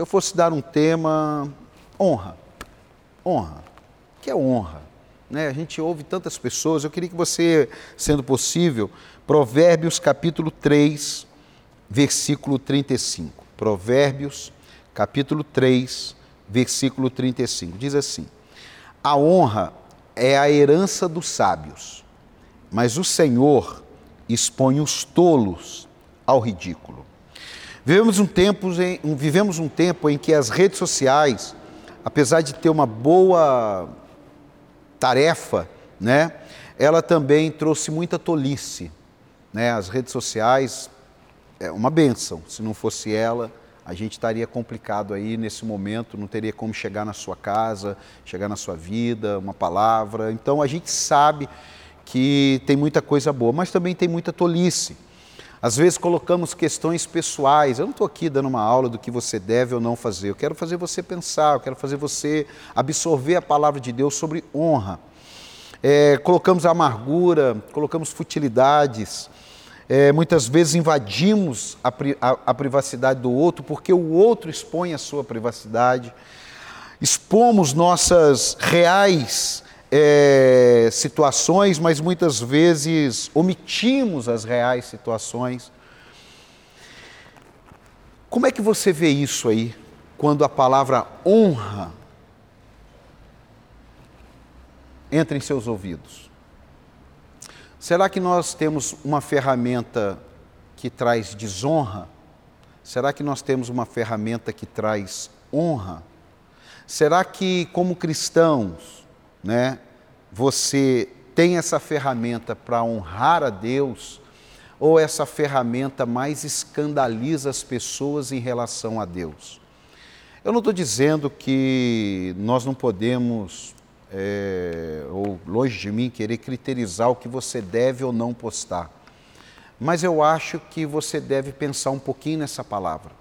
Se eu fosse dar um tema, honra. Honra. O que é honra? Né? A gente ouve tantas pessoas, eu queria que você, sendo possível, Provérbios capítulo 3, versículo 35. Provérbios capítulo 3, versículo 35. Diz assim: A honra é a herança dos sábios, mas o Senhor expõe os tolos ao ridículo. Vivemos um tempo em, vivemos um tempo em que as redes sociais, apesar de ter uma boa tarefa, né, ela também trouxe muita tolice. Né? As redes sociais é uma benção. Se não fosse ela, a gente estaria complicado aí nesse momento, não teria como chegar na sua casa, chegar na sua vida, uma palavra. Então a gente sabe que tem muita coisa boa, mas também tem muita tolice. Às vezes colocamos questões pessoais. Eu não estou aqui dando uma aula do que você deve ou não fazer. Eu quero fazer você pensar, eu quero fazer você absorver a palavra de Deus sobre honra. É, colocamos amargura, colocamos futilidades. É, muitas vezes invadimos a, a, a privacidade do outro porque o outro expõe a sua privacidade. Expomos nossas reais é, situações, mas muitas vezes omitimos as reais situações. Como é que você vê isso aí, quando a palavra honra entra em seus ouvidos? Será que nós temos uma ferramenta que traz desonra? Será que nós temos uma ferramenta que traz honra? Será que, como cristãos, né, você tem essa ferramenta para honrar a Deus ou essa ferramenta mais escandaliza as pessoas em relação a Deus? Eu não estou dizendo que nós não podemos, é, ou longe de mim, querer criterizar o que você deve ou não postar. Mas eu acho que você deve pensar um pouquinho nessa palavra.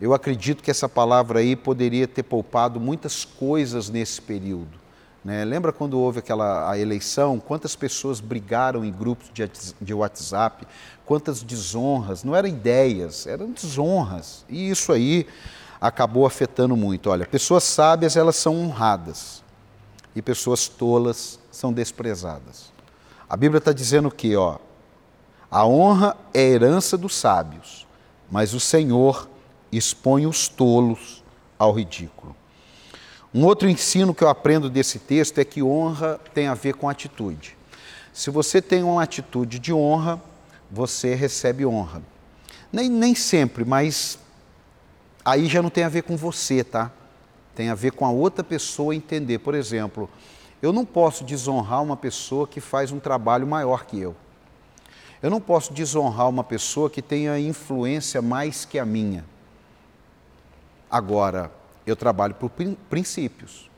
Eu acredito que essa palavra aí poderia ter poupado muitas coisas nesse período. Né? Lembra quando houve aquela a eleição? Quantas pessoas brigaram em grupos de, de WhatsApp? Quantas desonras? Não eram ideias, eram desonras. E isso aí acabou afetando muito. Olha, pessoas sábias elas são honradas e pessoas tolas são desprezadas. A Bíblia está dizendo que, ó, a honra é herança dos sábios, mas o Senhor expõe os tolos ao ridículo. Um outro ensino que eu aprendo desse texto é que honra tem a ver com atitude. Se você tem uma atitude de honra, você recebe honra. Nem, nem sempre, mas aí já não tem a ver com você, tá? Tem a ver com a outra pessoa entender. Por exemplo, eu não posso desonrar uma pessoa que faz um trabalho maior que eu. Eu não posso desonrar uma pessoa que tenha influência mais que a minha. Agora, eu trabalho por princípios.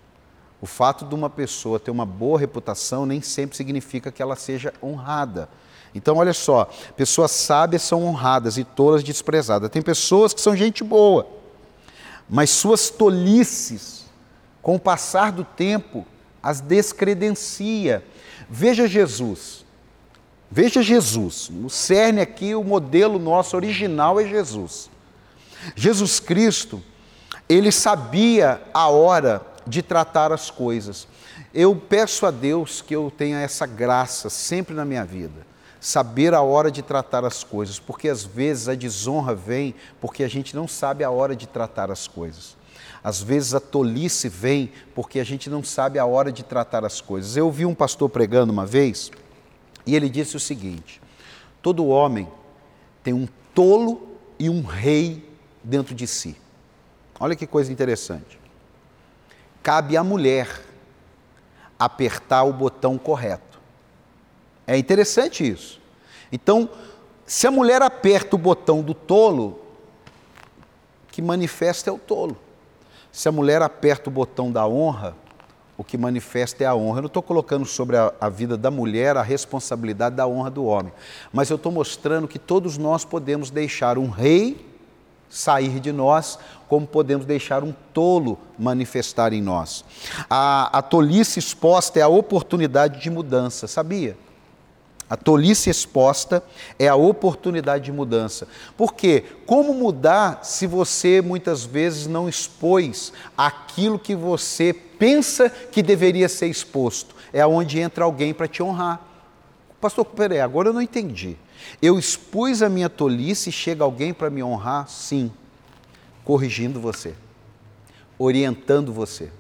O fato de uma pessoa ter uma boa reputação nem sempre significa que ela seja honrada. Então, olha só, pessoas sábias são honradas e tolas desprezadas. Tem pessoas que são gente boa, mas suas tolices, com o passar do tempo, as descredencia. Veja Jesus. Veja Jesus. No cerne aqui, o modelo nosso original é Jesus. Jesus Cristo, ele sabia a hora de tratar as coisas. Eu peço a Deus que eu tenha essa graça sempre na minha vida, saber a hora de tratar as coisas, porque às vezes a desonra vem porque a gente não sabe a hora de tratar as coisas. Às vezes a tolice vem porque a gente não sabe a hora de tratar as coisas. Eu ouvi um pastor pregando uma vez e ele disse o seguinte: todo homem tem um tolo e um rei dentro de si. Olha que coisa interessante. Cabe à mulher apertar o botão correto. É interessante isso. Então, se a mulher aperta o botão do tolo, que manifesta é o tolo. Se a mulher aperta o botão da honra, o que manifesta é a honra. Eu não estou colocando sobre a, a, vida da mulher a responsabilidade da honra do homem, mas eu estou mostrando que todos nós podemos deixar um rei sair de nós, como podemos deixar um tolo manifestar em nós. A, a tolice exposta é a oportunidade de mudança, sabia? A tolice exposta é a oportunidade de mudança. Por quê? Como mudar se você muitas vezes não expôs aquilo que você pensa que deveria ser exposto? É onde entra alguém para te honrar. Pastor, peraí, agora eu não entendi. Eu expus a minha tolice e chega alguém para me honrar? Sim, corrigindo você, orientando você.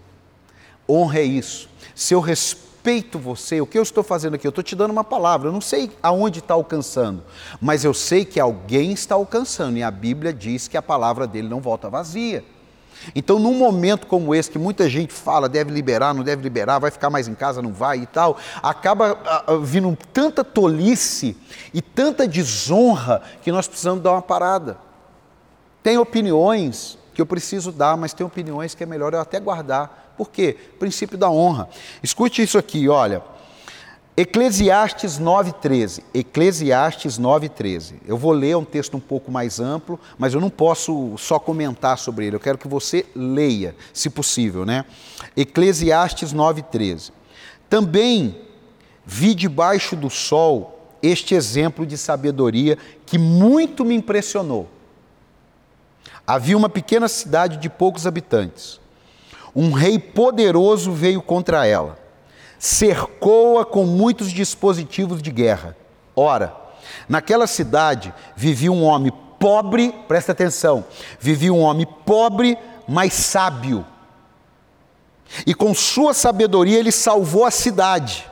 Honra é isso. Se eu respeito você, o que eu estou fazendo aqui? Eu estou te dando uma palavra, eu não sei aonde está alcançando, mas eu sei que alguém está alcançando, e a Bíblia diz que a palavra dele não volta vazia. Então, num momento como esse, que muita gente fala, deve liberar, não deve liberar, vai ficar mais em casa, não vai e tal, acaba uh, vindo tanta tolice e tanta desonra que nós precisamos dar uma parada. Tem opiniões que eu preciso dar, mas tem opiniões que é melhor eu até guardar. Por quê? Princípio da honra. Escute isso aqui, olha. Eclesiastes 9,13. Eclesiastes 9,13. Eu vou ler um texto um pouco mais amplo, mas eu não posso só comentar sobre ele. Eu quero que você leia, se possível, né? Eclesiastes 9,13. Também vi debaixo do sol este exemplo de sabedoria que muito me impressionou. Havia uma pequena cidade de poucos habitantes. Um rei poderoso veio contra ela cercou-a com muitos dispositivos de guerra. Ora, naquela cidade vivia um homem pobre, presta atenção, vivia um homem pobre, mas sábio. E com sua sabedoria ele salvou a cidade.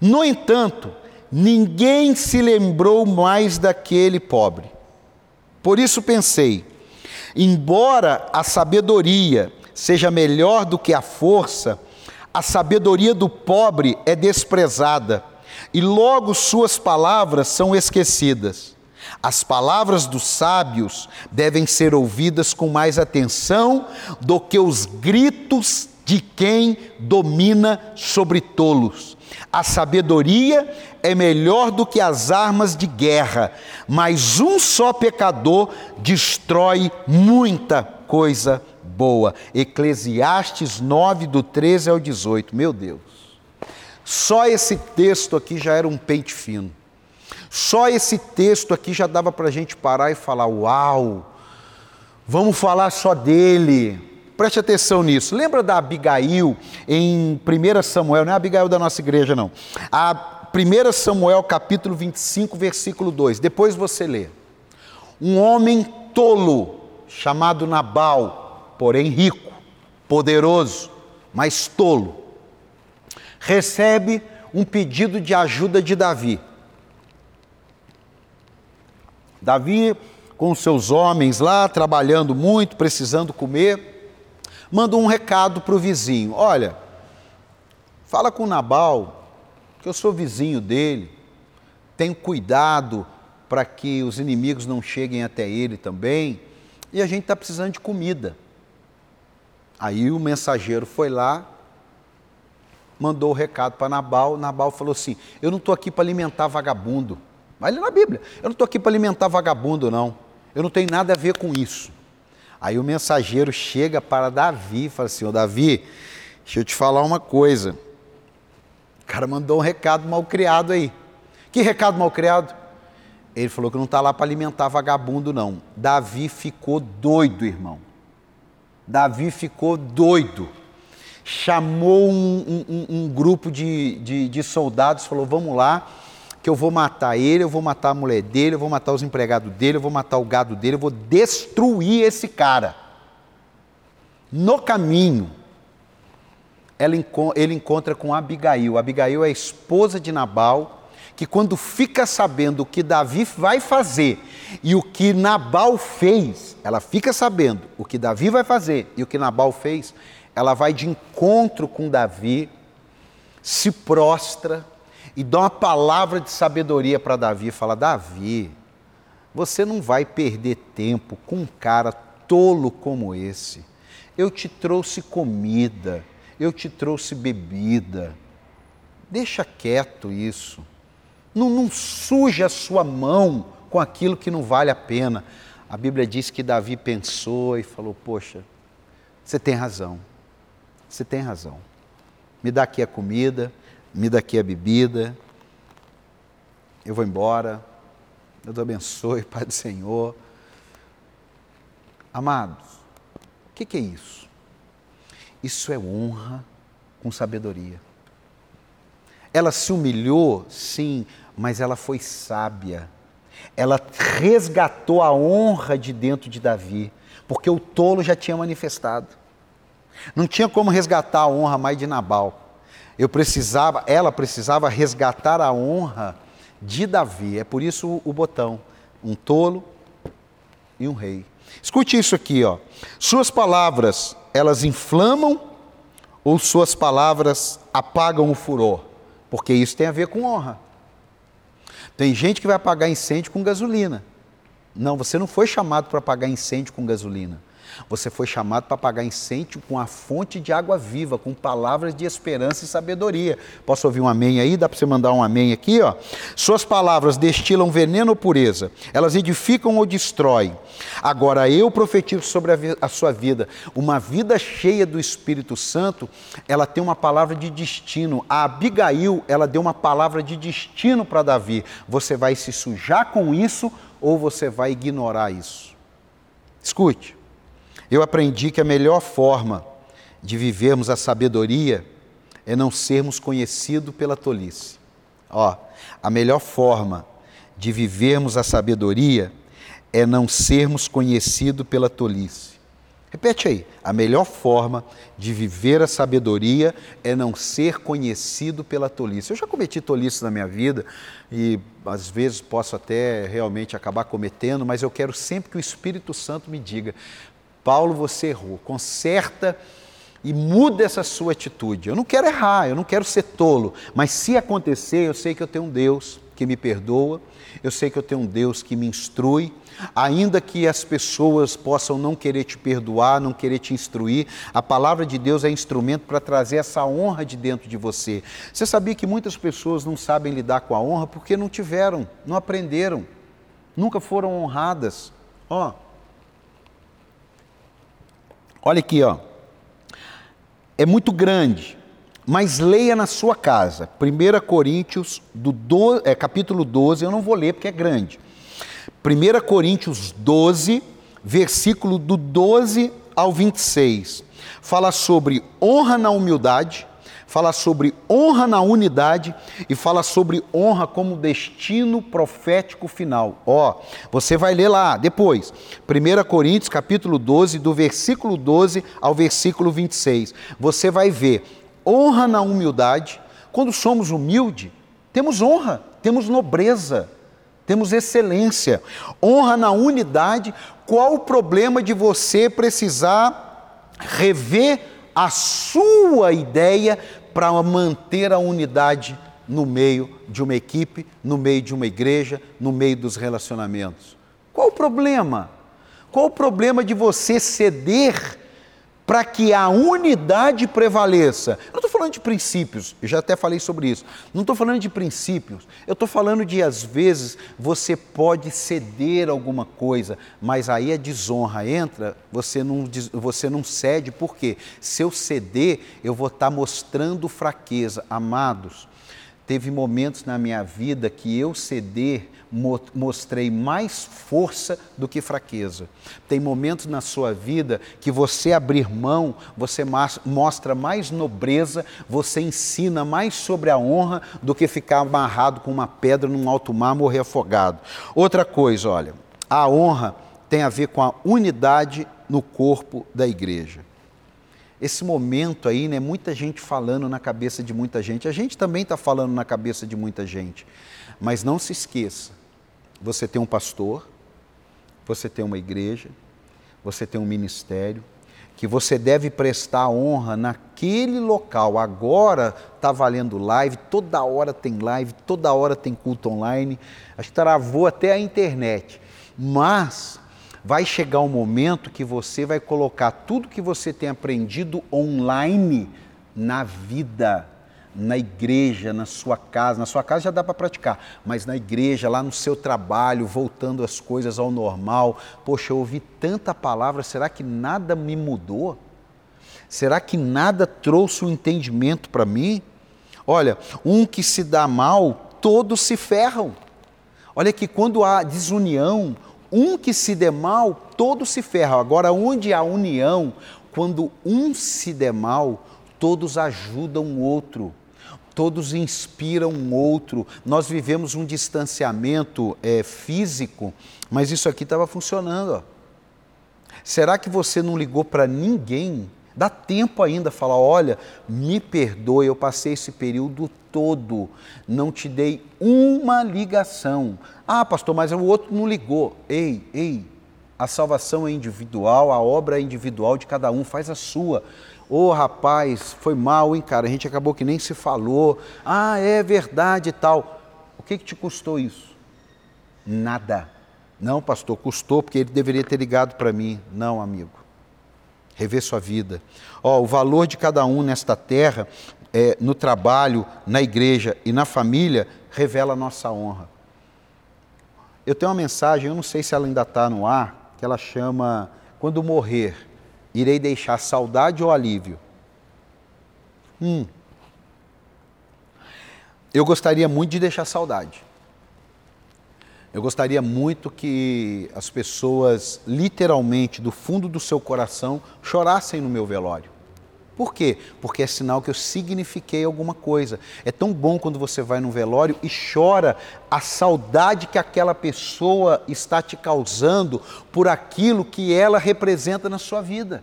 No entanto, ninguém se lembrou mais daquele pobre. Por isso pensei, embora a sabedoria seja melhor do que a força, a sabedoria do pobre é desprezada, e logo suas palavras são esquecidas. As palavras dos sábios devem ser ouvidas com mais atenção do que os gritos de quem domina sobre tolos. A sabedoria é melhor do que as armas de guerra, mas um só pecador destrói muita coisa boa. Eclesiastes 9, do 13 ao 18. Meu Deus. Só esse texto aqui já era um pente fino. Só esse texto aqui já dava para a gente parar e falar: Uau, vamos falar só dele. Preste atenção nisso. Lembra da Abigail em 1 Samuel? Não é a Abigail da nossa igreja, não. A 1 Samuel, capítulo 25, versículo 2. Depois você lê. Um homem tolo, chamado Nabal, porém rico, poderoso, mas tolo, recebe um pedido de ajuda de Davi. Davi, com seus homens lá, trabalhando muito, precisando comer, manda um recado para o vizinho: Olha, fala com Nabal, que eu sou vizinho dele, tenho cuidado para que os inimigos não cheguem até ele também, e a gente está precisando de comida. Aí o mensageiro foi lá, mandou o recado para Nabal. Nabal falou assim: Eu não estou aqui para alimentar vagabundo. Vai ler na Bíblia. Eu não estou aqui para alimentar vagabundo, não. Eu não tenho nada a ver com isso. Aí o mensageiro chega para Davi e fala assim: Ô Davi, deixa eu te falar uma coisa. O cara mandou um recado mal criado aí. Que recado mal criado? Ele falou que não está lá para alimentar vagabundo, não. Davi ficou doido, irmão. Davi ficou doido. Chamou um, um, um grupo de, de, de soldados, falou: Vamos lá, que eu vou matar ele, eu vou matar a mulher dele, eu vou matar os empregados dele, eu vou matar o gado dele, eu vou destruir esse cara. No caminho, ele encontra com Abigail. Abigail é a esposa de Nabal que quando fica sabendo o que Davi vai fazer e o que Nabal fez, ela fica sabendo o que Davi vai fazer e o que Nabal fez, ela vai de encontro com Davi, se prostra e dá uma palavra de sabedoria para Davi, fala: "Davi, você não vai perder tempo com um cara tolo como esse. Eu te trouxe comida, eu te trouxe bebida. Deixa quieto isso. Não, não suje a sua mão com aquilo que não vale a pena. A Bíblia diz que Davi pensou e falou: Poxa, você tem razão, você tem razão. Me dá aqui a comida, me dá aqui a bebida. Eu vou embora. Deus abençoe, Pai do Senhor. Amados, o que, que é isso? Isso é honra com sabedoria. Ela se humilhou, sim, mas ela foi sábia. Ela resgatou a honra de dentro de Davi, porque o tolo já tinha manifestado. Não tinha como resgatar a honra mais de Nabal. Eu precisava, ela precisava resgatar a honra de Davi. É por isso o botão, um tolo e um rei. Escute isso aqui, ó. Suas palavras, elas inflamam ou suas palavras apagam o furor? Porque isso tem a ver com honra. Tem gente que vai apagar incêndio com gasolina. Não, você não foi chamado para apagar incêndio com gasolina. Você foi chamado para apagar incêndio com a fonte de água viva, com palavras de esperança e sabedoria. Posso ouvir um amém aí? Dá para você mandar um amém aqui? Ó? Suas palavras destilam veneno ou pureza, elas edificam ou destroem. Agora eu profetizo sobre a, a sua vida, uma vida cheia do Espírito Santo, ela tem uma palavra de destino. A Abigail, ela deu uma palavra de destino para Davi. Você vai se sujar com isso ou você vai ignorar isso? Escute eu aprendi que a melhor forma de vivermos a sabedoria é não sermos conhecidos pela tolice. Ó, a melhor forma de vivermos a sabedoria é não sermos conhecidos pela tolice. Repete aí. A melhor forma de viver a sabedoria é não ser conhecido pela tolice. Eu já cometi tolice na minha vida e às vezes posso até realmente acabar cometendo, mas eu quero sempre que o Espírito Santo me diga: Paulo, você errou. Conserta e muda essa sua atitude. Eu não quero errar, eu não quero ser tolo, mas se acontecer, eu sei que eu tenho um Deus que me perdoa, eu sei que eu tenho um Deus que me instrui, ainda que as pessoas possam não querer te perdoar, não querer te instruir, a palavra de Deus é instrumento para trazer essa honra de dentro de você. Você sabia que muitas pessoas não sabem lidar com a honra porque não tiveram, não aprenderam, nunca foram honradas. Ó, oh, Olha aqui, ó. É muito grande, mas leia na sua casa. 1 Coríntios, do do, é, capítulo 12, eu não vou ler porque é grande. 1 Coríntios 12, versículo do 12 ao 26. Fala sobre honra na humildade, fala sobre honra na unidade e fala sobre honra como destino profético final. Ó, você vai ler lá depois, 1 Coríntios capítulo 12, do versículo 12 ao versículo 26. Você vai ver honra na humildade. Quando somos humildes, temos honra, temos nobreza, temos excelência. Honra na unidade. Qual o problema de você precisar rever a sua ideia para manter a unidade no meio de uma equipe, no meio de uma igreja, no meio dos relacionamentos. Qual o problema? Qual o problema de você ceder para que a unidade prevaleça. Eu não estou falando de princípios, eu já até falei sobre isso. Não estou falando de princípios, eu estou falando de, às vezes, você pode ceder alguma coisa, mas aí a desonra entra, você não, você não cede, por quê? Se eu ceder, eu vou estar tá mostrando fraqueza. Amados, teve momentos na minha vida que eu ceder mostrei mais força do que fraqueza. Tem momentos na sua vida que você abrir mão, você mostra mais nobreza, você ensina mais sobre a honra do que ficar amarrado com uma pedra num alto mar, morrer afogado. Outra coisa, olha, a honra tem a ver com a unidade no corpo da igreja. Esse momento aí, né, muita gente falando na cabeça de muita gente, a gente também está falando na cabeça de muita gente, mas não se esqueça, você tem um pastor, você tem uma igreja, você tem um ministério, que você deve prestar honra naquele local. Agora está valendo live, toda hora tem live, toda hora tem culto online. Acho que travou até a internet. Mas vai chegar um momento que você vai colocar tudo que você tem aprendido online na vida na igreja, na sua casa. Na sua casa já dá para praticar, mas na igreja, lá no seu trabalho, voltando as coisas ao normal. Poxa, eu ouvi tanta palavra, será que nada me mudou? Será que nada trouxe o um entendimento para mim? Olha, um que se dá mal, todos se ferram. Olha que quando há desunião, um que se dê mal, todos se ferram. Agora, onde há união, quando um se dê mal, todos ajudam o outro, todos inspiram o outro. Nós vivemos um distanciamento é, físico, mas isso aqui estava funcionando. Ó. Será que você não ligou para ninguém? Dá tempo ainda falar: olha, me perdoe, eu passei esse período todo, não te dei uma ligação. Ah, pastor, mas o outro não ligou. Ei, ei, a salvação é individual, a obra é individual de cada um, faz a sua. Ô oh, rapaz, foi mal, hein, cara? A gente acabou que nem se falou. Ah, é verdade e tal. O que, que te custou isso? Nada. Não, pastor, custou porque ele deveria ter ligado para mim. Não, amigo. Rever sua vida. Ó, oh, o valor de cada um nesta terra é, no trabalho, na igreja e na família, revela a nossa honra. Eu tenho uma mensagem, eu não sei se ela ainda está no ar, que ela chama Quando morrer, irei deixar saudade ou alívio? Hum. Eu gostaria muito de deixar saudade. Eu gostaria muito que as pessoas, literalmente, do fundo do seu coração, chorassem no meu velório. Por quê? Porque é sinal que eu signifiquei alguma coisa. É tão bom quando você vai num velório e chora a saudade que aquela pessoa está te causando por aquilo que ela representa na sua vida.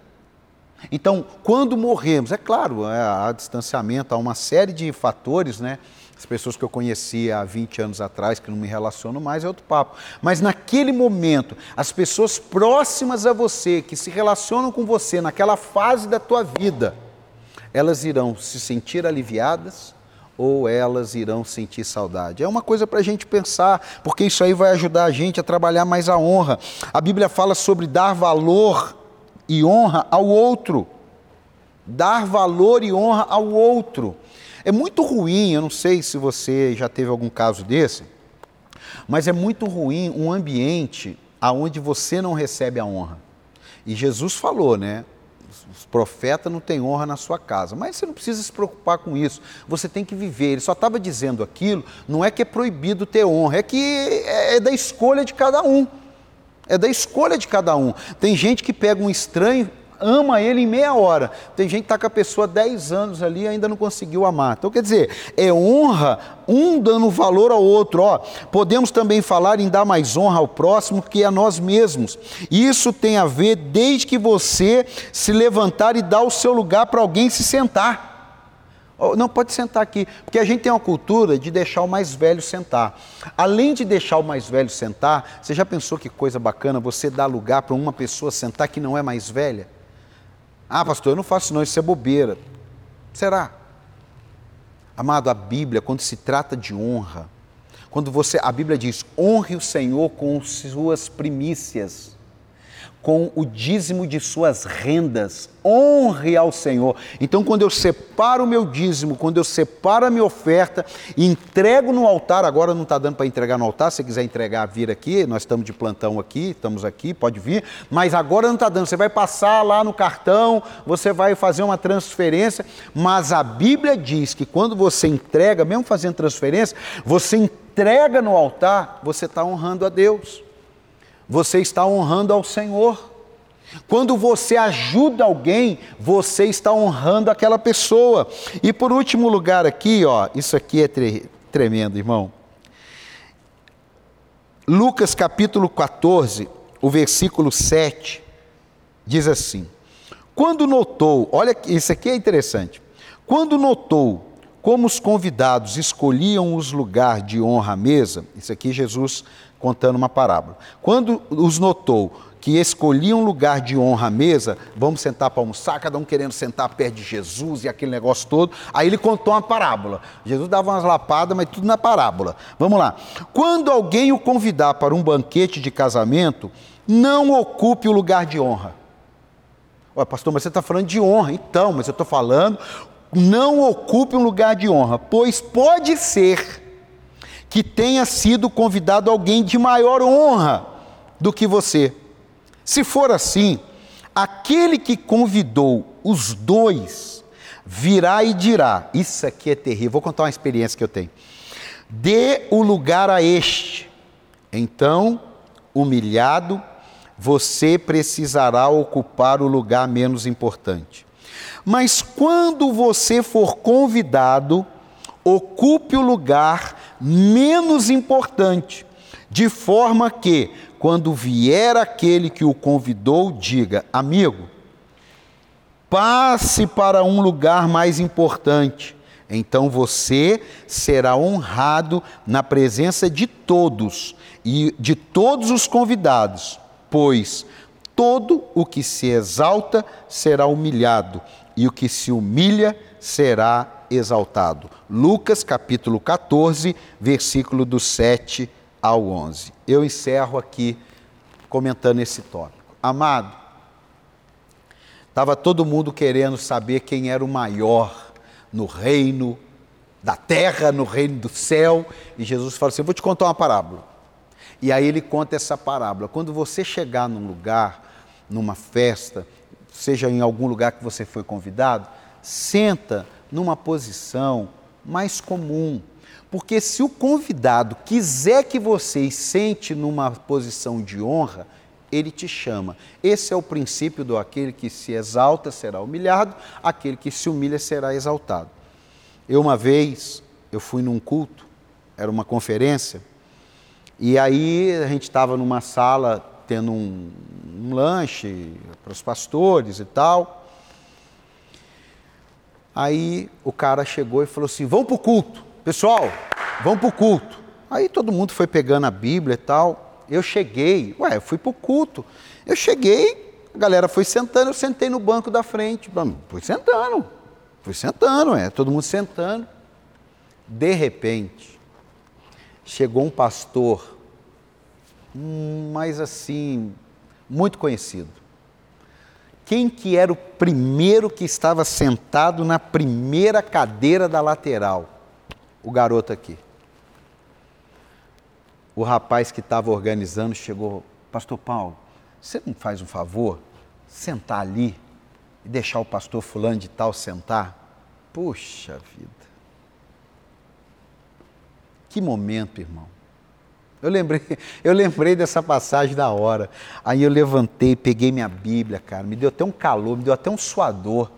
Então, quando morremos, é claro, é, há distanciamento, há uma série de fatores, né? As pessoas que eu conhecia há 20 anos atrás, que não me relaciono mais, é outro papo. Mas naquele momento, as pessoas próximas a você, que se relacionam com você naquela fase da tua vida, elas irão se sentir aliviadas ou elas irão sentir saudade. É uma coisa para a gente pensar, porque isso aí vai ajudar a gente a trabalhar mais a honra. A Bíblia fala sobre dar valor e honra ao outro. Dar valor e honra ao outro. É muito ruim, eu não sei se você já teve algum caso desse, mas é muito ruim um ambiente aonde você não recebe a honra. E Jesus falou, né? Os profetas não têm honra na sua casa, mas você não precisa se preocupar com isso. Você tem que viver. Ele só estava dizendo aquilo, não é que é proibido ter honra, é que é, é da escolha de cada um. É da escolha de cada um. Tem gente que pega um estranho ama ele em meia hora. Tem gente que está com a pessoa 10 anos ali e ainda não conseguiu amar. Então, quer dizer, é honra, um dando valor ao outro. Ó, podemos também falar em dar mais honra ao próximo que a nós mesmos. Isso tem a ver desde que você se levantar e dar o seu lugar para alguém se sentar. Não, pode sentar aqui, porque a gente tem uma cultura de deixar o mais velho sentar. Além de deixar o mais velho sentar, você já pensou que coisa bacana você dar lugar para uma pessoa sentar que não é mais velha? Ah, pastor, eu não faço não, isso é bobeira. Será? Amado, a Bíblia, quando se trata de honra, quando você, a Bíblia diz, honre o Senhor com suas primícias com o dízimo de suas rendas. Honre ao Senhor. Então, quando eu separo o meu dízimo, quando eu separo a minha oferta entrego no altar, agora não está dando para entregar no altar, se quiser entregar, vir aqui, nós estamos de plantão aqui, estamos aqui, pode vir, mas agora não está dando, você vai passar lá no cartão, você vai fazer uma transferência, mas a Bíblia diz que quando você entrega, mesmo fazendo transferência, você entrega no altar, você está honrando a Deus você está honrando ao Senhor. Quando você ajuda alguém, você está honrando aquela pessoa. E por último lugar aqui, ó, isso aqui é tre tremendo, irmão. Lucas capítulo 14, o versículo 7, diz assim: Quando notou, olha, isso aqui é interessante. Quando notou como os convidados escolhiam os lugares de honra à mesa, isso aqui Jesus contando uma parábola. Quando os notou que escolhiam um lugar de honra à mesa, vamos sentar para almoçar, cada um querendo sentar perto de Jesus e aquele negócio todo, aí ele contou uma parábola. Jesus dava umas lapadas, mas tudo na parábola. Vamos lá. Quando alguém o convidar para um banquete de casamento, não ocupe o lugar de honra. Ué, pastor, mas você está falando de honra. Então, mas eu estou falando, não ocupe um lugar de honra, pois pode ser que tenha sido convidado alguém de maior honra do que você. Se for assim, aquele que convidou os dois virá e dirá: Isso aqui é terrível. Vou contar uma experiência que eu tenho. Dê o lugar a este, Então, humilhado, você precisará ocupar o lugar menos importante. Mas quando você for convidado, ocupe o lugar menos importante, de forma que, quando vier aquele que o convidou, diga: Amigo, passe para um lugar mais importante. Então você será honrado na presença de todos e de todos os convidados, pois todo o que se exalta será humilhado, e o que se humilha será exaltado. Lucas capítulo 14, versículo do 7 ao 11. Eu encerro aqui comentando esse tópico. Amado, estava todo mundo querendo saber quem era o maior no reino da terra, no reino do céu, e Jesus fala assim: Eu vou te contar uma parábola. E aí ele conta essa parábola. Quando você chegar num lugar, numa festa, seja em algum lugar que você foi convidado, senta numa posição mais comum. Porque se o convidado quiser que você sente numa posição de honra, ele te chama. Esse é o princípio do aquele que se exalta será humilhado, aquele que se humilha será exaltado. Eu uma vez, eu fui num culto, era uma conferência, e aí a gente estava numa sala tendo um, um lanche para os pastores e tal. Aí o cara chegou e falou assim: vamos para o culto, pessoal, vamos para o culto. Aí todo mundo foi pegando a Bíblia e tal. Eu cheguei, ué, eu fui para o culto. Eu cheguei, a galera foi sentando, eu sentei no banco da frente. Fui sentando, fui sentando, é, todo mundo sentando. De repente, chegou um pastor mas assim, muito conhecido. Quem que era o primeiro que estava sentado na primeira cadeira da lateral? O garoto aqui. O rapaz que estava organizando chegou, Pastor Paulo, você não faz um favor? Sentar ali e deixar o pastor fulano de tal sentar? Puxa vida. Que momento, irmão. Eu lembrei, eu lembrei dessa passagem da hora. Aí eu levantei, peguei minha Bíblia, cara, me deu até um calor, me deu até um suador.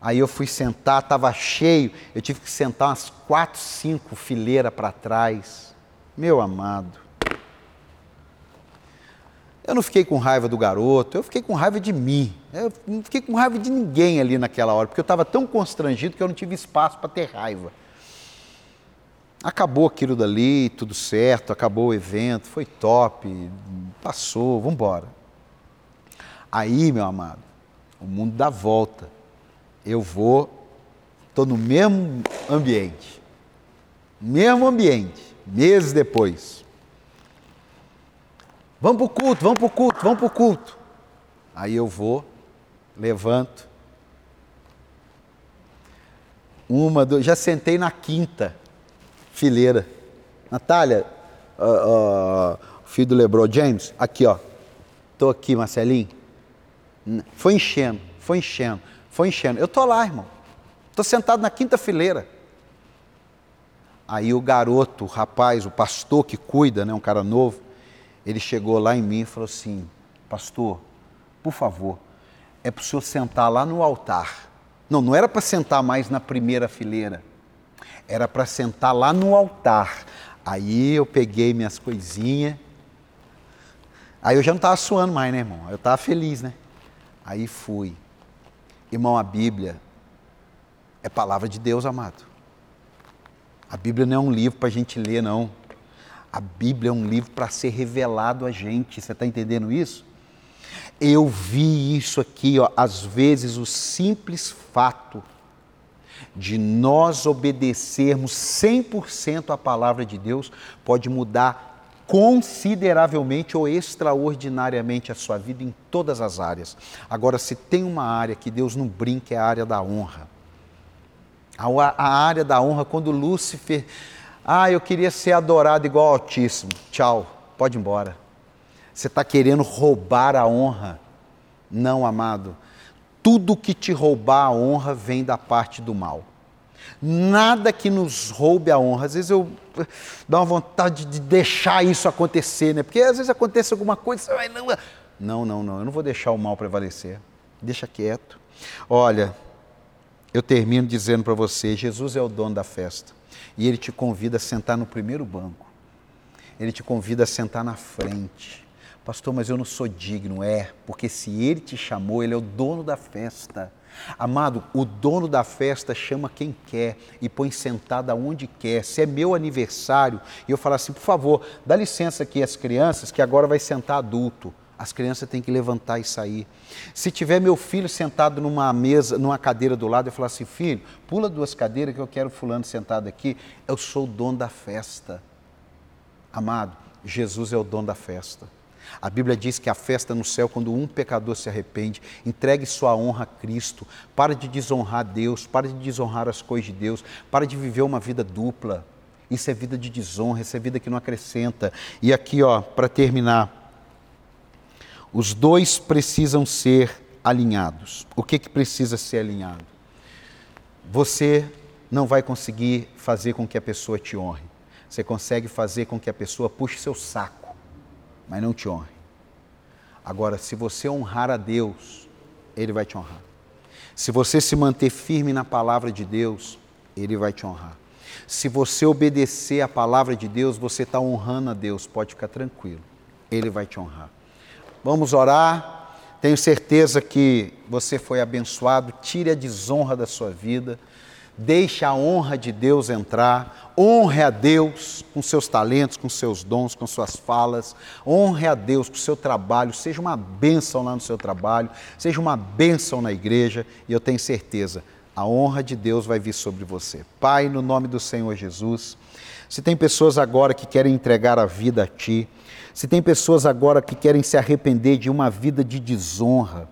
Aí eu fui sentar, estava cheio, eu tive que sentar umas quatro, cinco fileiras para trás. Meu amado. Eu não fiquei com raiva do garoto, eu fiquei com raiva de mim. Eu não fiquei com raiva de ninguém ali naquela hora, porque eu estava tão constrangido que eu não tive espaço para ter raiva. Acabou aquilo dali, tudo certo, acabou o evento, foi top, passou, vamos embora. Aí, meu amado, o mundo dá volta. Eu vou, estou no mesmo ambiente, mesmo ambiente, meses depois. Vamos para o culto, vamos para o culto, vamos para o culto. Aí eu vou, levanto. Uma, duas, já sentei na quinta fileira. Natália, uh, uh, filho do Lebron James, aqui ó. Tô aqui, Marcelinho. Foi enchendo, foi enchendo, foi enchendo. Eu tô lá, irmão. Tô sentado na quinta fileira. Aí o garoto, o rapaz, o pastor que cuida, né, um cara novo, ele chegou lá em mim e falou assim: Pastor, por favor, é para o senhor sentar lá no altar. Não, não era para sentar mais na primeira fileira era para sentar lá no altar. Aí eu peguei minhas coisinhas. Aí eu já não estava suando mais, né, irmão? Eu estava feliz, né? Aí fui. Irmão, a Bíblia é palavra de Deus, amado. A Bíblia não é um livro para a gente ler, não. A Bíblia é um livro para ser revelado a gente. Você está entendendo isso? Eu vi isso aqui, ó, às vezes o simples fato de nós obedecermos 100% à palavra de Deus pode mudar consideravelmente ou extraordinariamente a sua vida em todas as áreas. Agora, se tem uma área que Deus não brinca, é a área da honra. A, a área da honra, quando Lúcifer, ah, eu queria ser adorado igual ao Altíssimo, tchau, pode ir embora. Você está querendo roubar a honra. Não, amado tudo que te roubar a honra vem da parte do mal. Nada que nos roube a honra. Às vezes eu dá uma vontade de deixar isso acontecer, né? Porque às vezes acontece alguma coisa, você vai, não, não, não, não, eu não vou deixar o mal prevalecer. Deixa quieto. Olha, eu termino dizendo para você, Jesus é o dono da festa. E ele te convida a sentar no primeiro banco. Ele te convida a sentar na frente. Pastor, mas eu não sou digno. É, porque se ele te chamou, ele é o dono da festa. Amado, o dono da festa chama quem quer e põe sentado aonde quer. Se é meu aniversário, e eu falo assim, por favor, dá licença aqui às crianças, que agora vai sentar adulto. As crianças têm que levantar e sair. Se tiver meu filho sentado numa mesa, numa cadeira do lado, eu falo assim, filho, pula duas cadeiras que eu quero fulano sentado aqui. Eu sou o dono da festa. Amado, Jesus é o dono da festa. A Bíblia diz que a festa no céu, quando um pecador se arrepende, entregue sua honra a Cristo, para de desonrar Deus, para de desonrar as coisas de Deus, para de viver uma vida dupla. Isso é vida de desonra, isso é vida que não acrescenta. E aqui, ó, para terminar, os dois precisam ser alinhados. O que, que precisa ser alinhado? Você não vai conseguir fazer com que a pessoa te honre. Você consegue fazer com que a pessoa puxe seu saco mas não te honre. Agora, se você honrar a Deus, Ele vai te honrar. Se você se manter firme na palavra de Deus, Ele vai te honrar. Se você obedecer a palavra de Deus, você está honrando a Deus, pode ficar tranquilo, Ele vai te honrar. Vamos orar. Tenho certeza que você foi abençoado. Tire a desonra da sua vida. Deixe a honra de Deus entrar, honre a Deus com seus talentos, com seus dons, com suas falas, honre a Deus com o seu trabalho, seja uma bênção lá no seu trabalho, seja uma bênção na igreja, e eu tenho certeza, a honra de Deus vai vir sobre você. Pai, no nome do Senhor Jesus, se tem pessoas agora que querem entregar a vida a Ti, se tem pessoas agora que querem se arrepender de uma vida de desonra,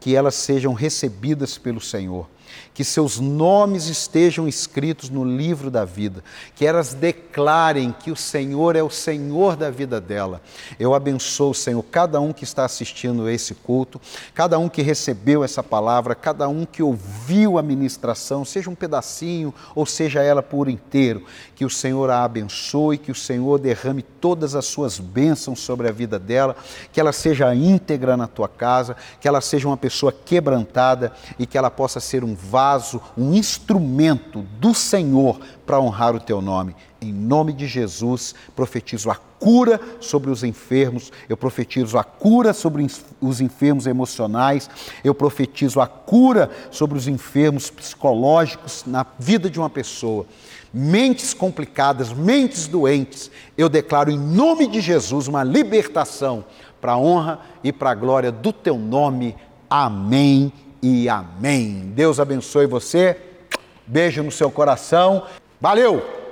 que elas sejam recebidas pelo Senhor que seus nomes estejam escritos no livro da vida, que elas declarem que o Senhor é o Senhor da vida dela. Eu abençoo, Senhor, cada um que está assistindo esse culto, cada um que recebeu essa palavra, cada um que ouviu a ministração, seja um pedacinho ou seja ela por inteiro, que o Senhor a abençoe, que o Senhor derrame todas as suas bênçãos sobre a vida dela, que ela seja íntegra na tua casa, que ela seja uma pessoa quebrantada e que ela possa ser um vaso, um instrumento do Senhor para honrar o teu nome. Em nome de Jesus, profetizo a cura sobre os enfermos, eu profetizo a cura sobre os enfermos emocionais, eu profetizo a cura sobre os enfermos psicológicos na vida de uma pessoa. Mentes complicadas, mentes doentes, eu declaro em nome de Jesus uma libertação para a honra e para a glória do teu nome. Amém e amém. Deus abençoe você. Beijo no seu coração. Valeu!